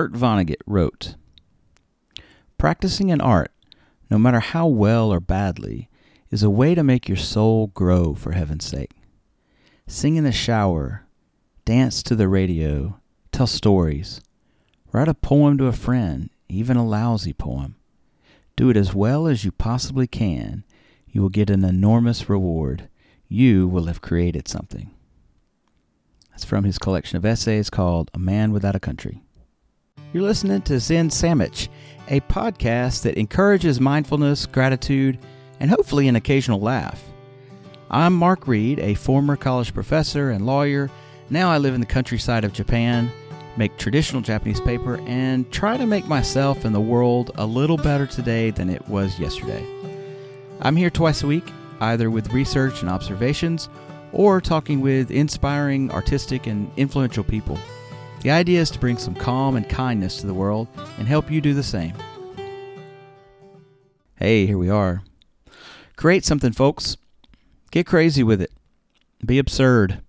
Kurt Vonnegut wrote Practicing an art, no matter how well or badly, is a way to make your soul grow for heaven's sake. Sing in the shower, dance to the radio, tell stories, write a poem to a friend, even a lousy poem. Do it as well as you possibly can. You will get an enormous reward. You will have created something. That's from his collection of essays called A Man Without a Country. You're listening to Zen Sandwich, a podcast that encourages mindfulness, gratitude, and hopefully an occasional laugh. I'm Mark Reed, a former college professor and lawyer. Now I live in the countryside of Japan, make traditional Japanese paper, and try to make myself and the world a little better today than it was yesterday. I'm here twice a week, either with research and observations or talking with inspiring, artistic, and influential people. The idea is to bring some calm and kindness to the world and help you do the same. Hey, here we are. Create something, folks. Get crazy with it. Be absurd.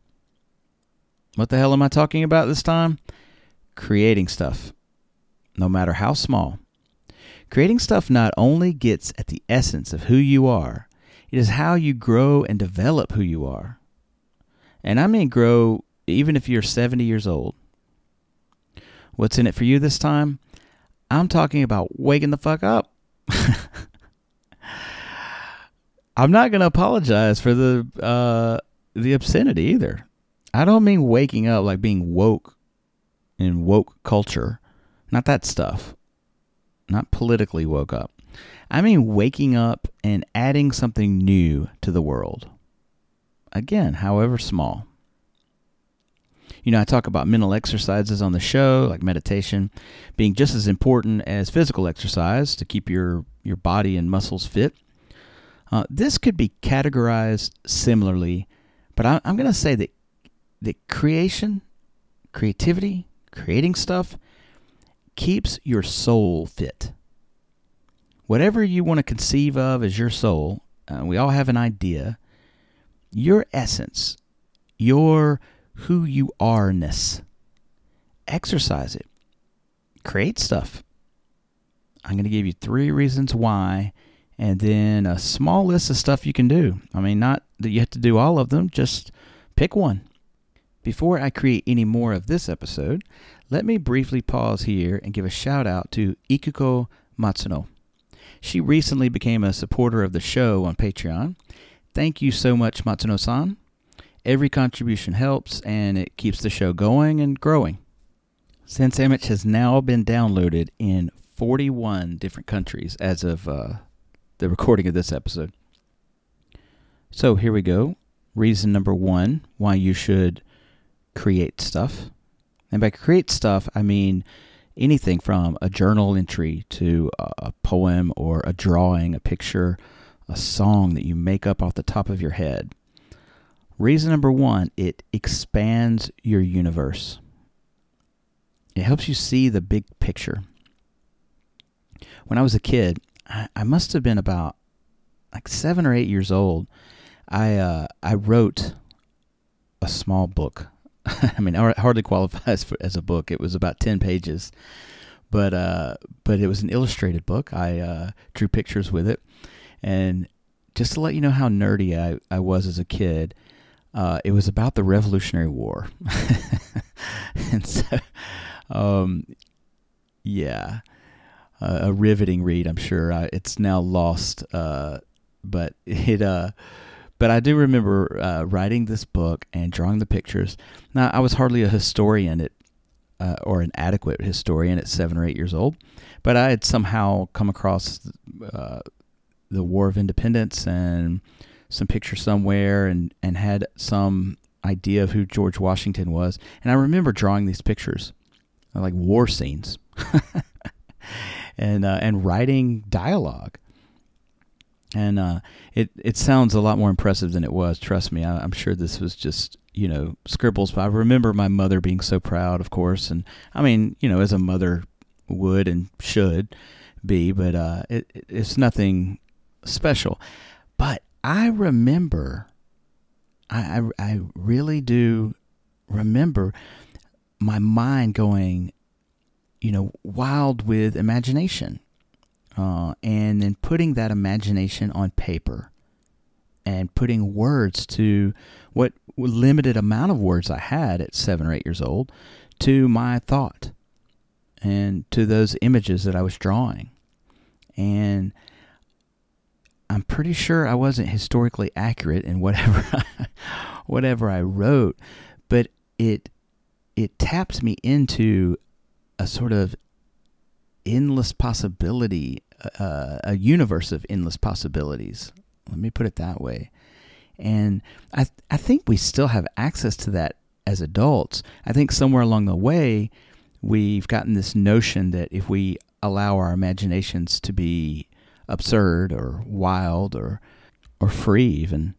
What the hell am I talking about this time? Creating stuff, no matter how small. Creating stuff not only gets at the essence of who you are, it is how you grow and develop who you are. And I mean grow even if you're 70 years old. What's in it for you this time? I'm talking about waking the fuck up. I'm not going to apologize for the uh, the obscenity either. I don't mean waking up like being woke in woke culture. Not that stuff. Not politically woke up. I mean waking up and adding something new to the world. Again, however small. You know, I talk about mental exercises on the show, like meditation, being just as important as physical exercise to keep your, your body and muscles fit. Uh, this could be categorized similarly, but I, I'm going to say that that creation, creativity, creating stuff keeps your soul fit. Whatever you want to conceive of as your soul, uh, we all have an idea. Your essence, your who you are ness, exercise it. Create stuff. I'm going to give you three reasons why and then a small list of stuff you can do. I mean, not that you have to do all of them, just pick one. Before I create any more of this episode, let me briefly pause here and give a shout out to Ikuko Matsuno. She recently became a supporter of the show on Patreon. Thank you so much, Matsuno san. Every contribution helps and it keeps the show going and growing. Zen Sandwich has now been downloaded in 41 different countries as of uh, the recording of this episode. So here we go. Reason number one why you should create stuff. And by create stuff, I mean anything from a journal entry to a poem or a drawing, a picture, a song that you make up off the top of your head. Reason number one, it expands your universe. It helps you see the big picture. When I was a kid, I, I must have been about like seven or eight years old. I uh, I wrote a small book. I mean, it hardly qualifies for, as a book. It was about ten pages, but uh, but it was an illustrated book. I uh, drew pictures with it, and just to let you know how nerdy I, I was as a kid, uh, it was about the Revolutionary War, and so, um, yeah, uh, a riveting read. I'm sure I, it's now lost, uh, but it. Uh, but I do remember uh, writing this book and drawing the pictures. Now I was hardly a historian at, uh, or an adequate historian at seven or eight years old, but I had somehow come across the War of Independence and some picture somewhere, and and had some idea of who George Washington was. And I remember drawing these pictures, like war scenes. and uh, and writing dialogue. And uh, it it sounds a lot more impressive than it was. Trust me, I, am sure this was just you know scribbles. But I remember my mother being so proud, of course, and I mean you know as a mother would and should be, but uh, it, it's nothing special. But I remember, I, I I really do remember my mind going you know, wild with imagination. Uh, and then putting that imagination on paper and putting words to what limited amount of words I had at seven or eight years old to my thought and to those images that I was drawing. And I'm pretty sure I wasn't historically accurate in whatever I, whatever I wrote, but it it taps me into a sort of endless possibility, uh, a universe of endless possibilities. Let me put it that way. And I I think we still have access to that as adults. I think somewhere along the way we've gotten this notion that if we allow our imaginations to be absurd or wild or or free even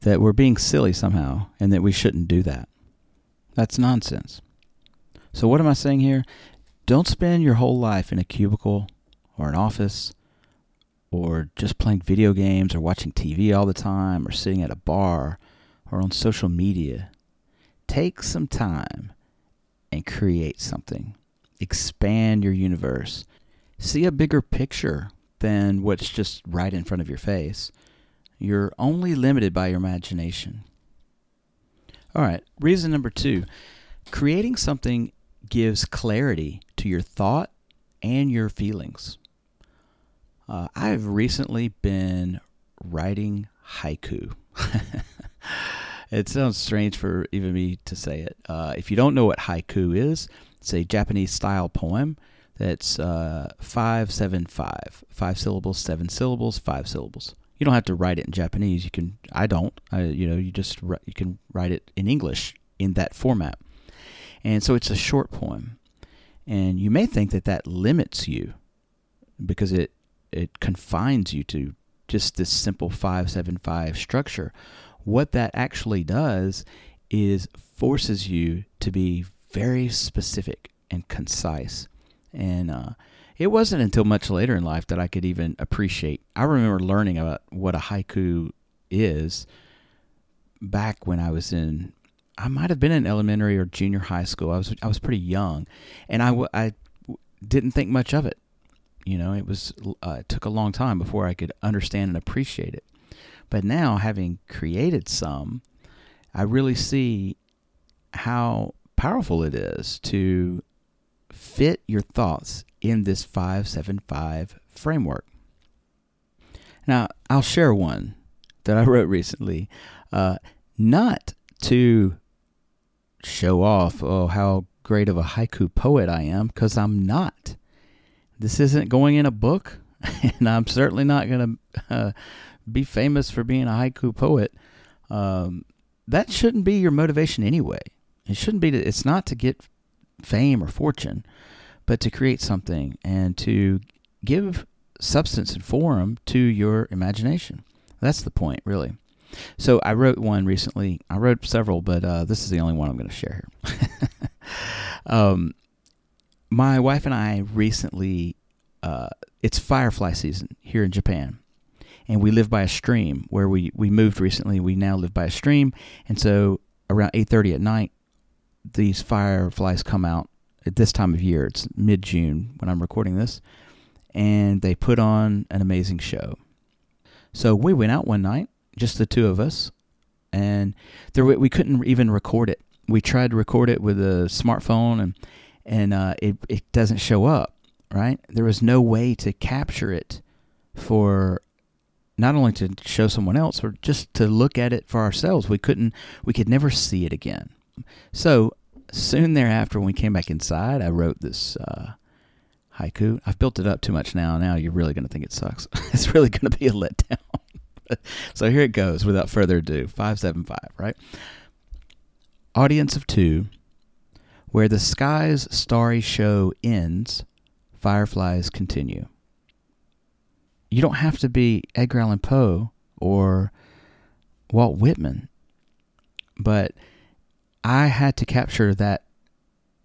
that we're being silly somehow and that we shouldn't do that. That's nonsense. So what am I saying here? Don't spend your whole life in a cubicle or an office or just playing video games or watching TV all the time or sitting at a bar or on social media. Take some time and create something. Expand your universe. See a bigger picture than what's just right in front of your face. You're only limited by your imagination. All right, reason number two creating something gives clarity to your thought and your feelings. Uh, I've recently been writing haiku. it sounds strange for even me to say it. Uh, if you don't know what haiku is, it's a Japanese style poem that's uh, five, seven, five. Five syllables, seven syllables, five syllables. You don't have to write it in Japanese. You can. I don't. I, you know, you just you can write it in English in that format. And so it's a short poem, and you may think that that limits you because it it confines you to just this simple 575 structure. What that actually does is forces you to be very specific and concise. And uh, it wasn't until much later in life that I could even appreciate. I remember learning about what a haiku is back when I was in. I might have been in elementary or junior high school. I was I was pretty young, and I, I didn't think much of it. You know, it was uh, it took a long time before I could understand and appreciate it. But now, having created some, I really see how powerful it is to fit your thoughts in this 575 framework. Now, I'll share one that I wrote recently, uh, not to show off oh how great of a haiku poet I am, because I'm not this isn't going in a book, and I'm certainly not going to uh, be famous for being a haiku poet. Um, that shouldn't be your motivation anyway. It shouldn't be. To, it's not to get fame or fortune, but to create something and to give substance and form to your imagination. That's the point, really. So I wrote one recently. I wrote several, but uh, this is the only one I'm going to share here. um, my wife and I recently, uh, it's firefly season here in Japan, and we live by a stream where we we moved recently. We now live by a stream, and so around eight thirty at night, these fireflies come out at this time of year. It's mid June when I'm recording this, and they put on an amazing show. So we went out one night, just the two of us, and there we couldn't even record it. We tried to record it with a smartphone and and uh, it it doesn't show up. Right? There was no way to capture it for not only to show someone else, but just to look at it for ourselves. We couldn't. We could never see it again. So soon thereafter, when we came back inside, I wrote this. Uh, haiku. I've built it up too much now. Now you're really going to think it sucks. it's really going to be a letdown. so here it goes without further ado 575, right? Audience of two, where the sky's starry show ends, fireflies continue. You don't have to be Edgar Allan Poe or Walt Whitman, but I had to capture that.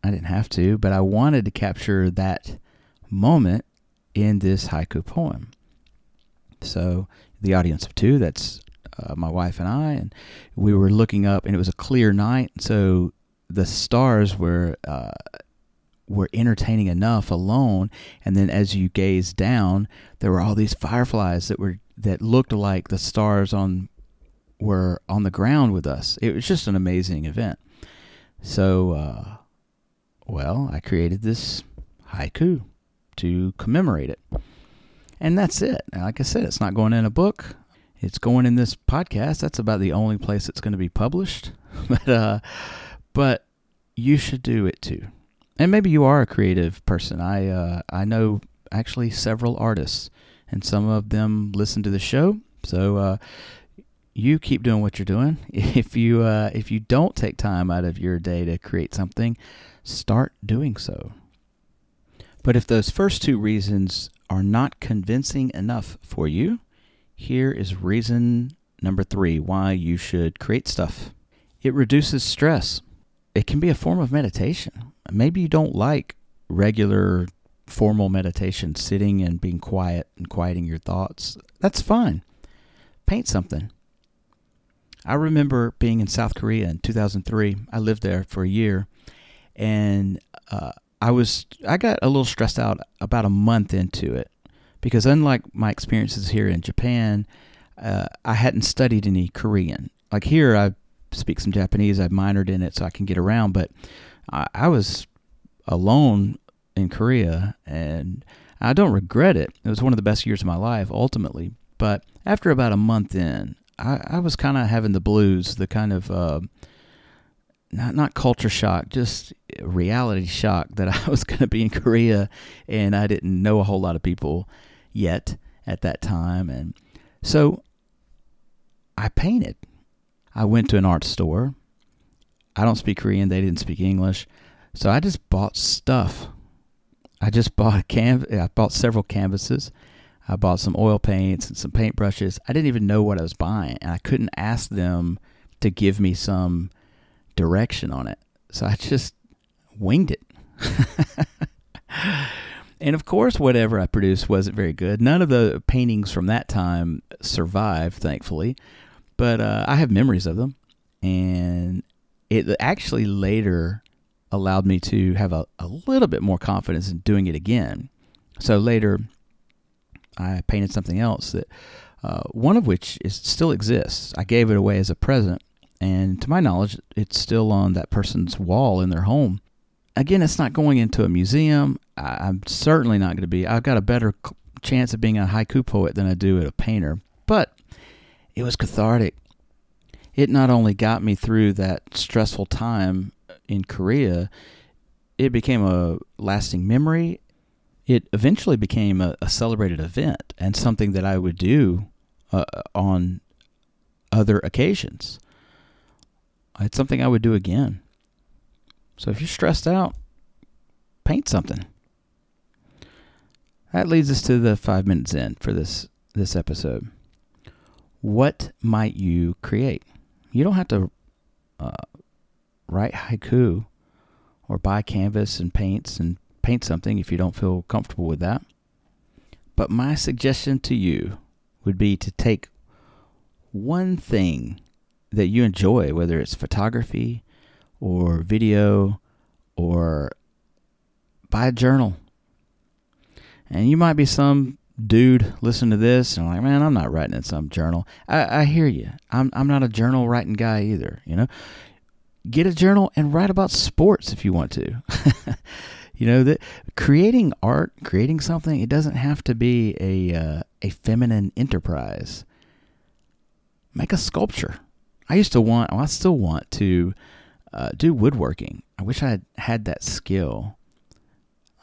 I didn't have to, but I wanted to capture that moment in this haiku poem. So, the audience of two, that's uh, my wife and I, and we were looking up, and it was a clear night. So the stars were uh, were entertaining enough alone. And then as you gaze down, there were all these fireflies that were that looked like the stars on were on the ground with us. It was just an amazing event. So, uh, well, I created this haiku to commemorate it. And that's it. Like I said, it's not going in a book. It's going in this podcast. That's about the only place it's going to be published. but uh, but you should do it too. And maybe you are a creative person. I uh, I know actually several artists, and some of them listen to the show. So uh, you keep doing what you're doing. If you uh, if you don't take time out of your day to create something, start doing so. But if those first two reasons are not convincing enough for you, here is reason number three why you should create stuff. It reduces stress. It can be a form of meditation. Maybe you don't like regular formal meditation, sitting and being quiet and quieting your thoughts. That's fine. Paint something. I remember being in South Korea in 2003. I lived there for a year, and uh, I was I got a little stressed out about a month into it because unlike my experiences here in Japan, uh, I hadn't studied any Korean. Like here, I speak some Japanese. I've minored in it so I can get around, but I, I was alone in Korea, and I don't regret it. It was one of the best years of my life, ultimately. But after about a month in, I, I was kind of having the blues, the kind of uh, not not culture shock, just reality shock that I was going to be in Korea and I didn't know a whole lot of people yet at that time and so I painted. I went to an art store. I don't speak Korean, they didn't speak English. So I just bought stuff. I just bought a canvas I bought several canvases. I bought some oil paints and some paintbrushes. I didn't even know what I was buying and I couldn't ask them to give me some direction on it. So I just winged it. and of course, whatever I produced wasn't very good. None of the paintings from that time survived, thankfully, but uh, I have memories of them. And it actually later allowed me to have a, a little bit more confidence in doing it again. So later, I painted something else that uh, one of which is still exists. I gave it away as a present and to my knowledge, it's still on that person's wall in their home. Again, it's not going into a museum. I'm certainly not going to be. I've got a better chance of being a haiku poet than I do at a painter. But it was cathartic. It not only got me through that stressful time in Korea, it became a lasting memory. It eventually became a, a celebrated event and something that I would do uh, on other occasions. It's something I would do again. So if you're stressed out, paint something. That leads us to the five minutes in for this this episode. What might you create? You don't have to uh, write haiku or buy canvas and paints and paint something if you don't feel comfortable with that. But my suggestion to you would be to take one thing that you enjoy, whether it's photography or video or buy a journal. And you might be some dude listening to this and like, man, I'm not writing in some journal. I, I hear you. I'm I'm not a journal writing guy either. You know, get a journal and write about sports if you want to. you know that creating art, creating something, it doesn't have to be a uh, a feminine enterprise. Make a sculpture. I used to want, well, I still want to uh, do woodworking. I wish I had had that skill.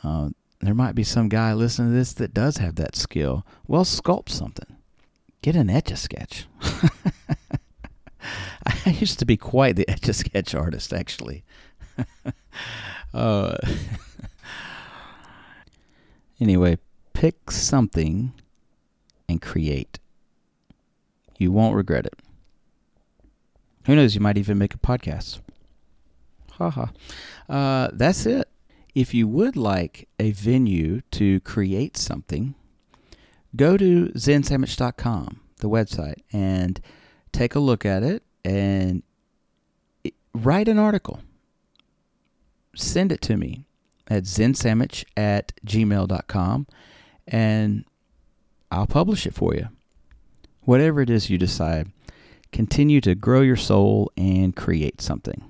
Uh, there might be some guy listening to this that does have that skill. Well, sculpt something. Get an etch a sketch. I used to be quite the etch a sketch artist, actually. uh, anyway, pick something and create. You won't regret it. Who knows? You might even make a podcast. Haha. Uh, that's it. If you would like a venue to create something, go to zensandwich.com, the website, and take a look at it and write an article. Send it to me. At zensandwich at gmail.com and I'll publish it for you. Whatever it is you decide, continue to grow your soul and create something.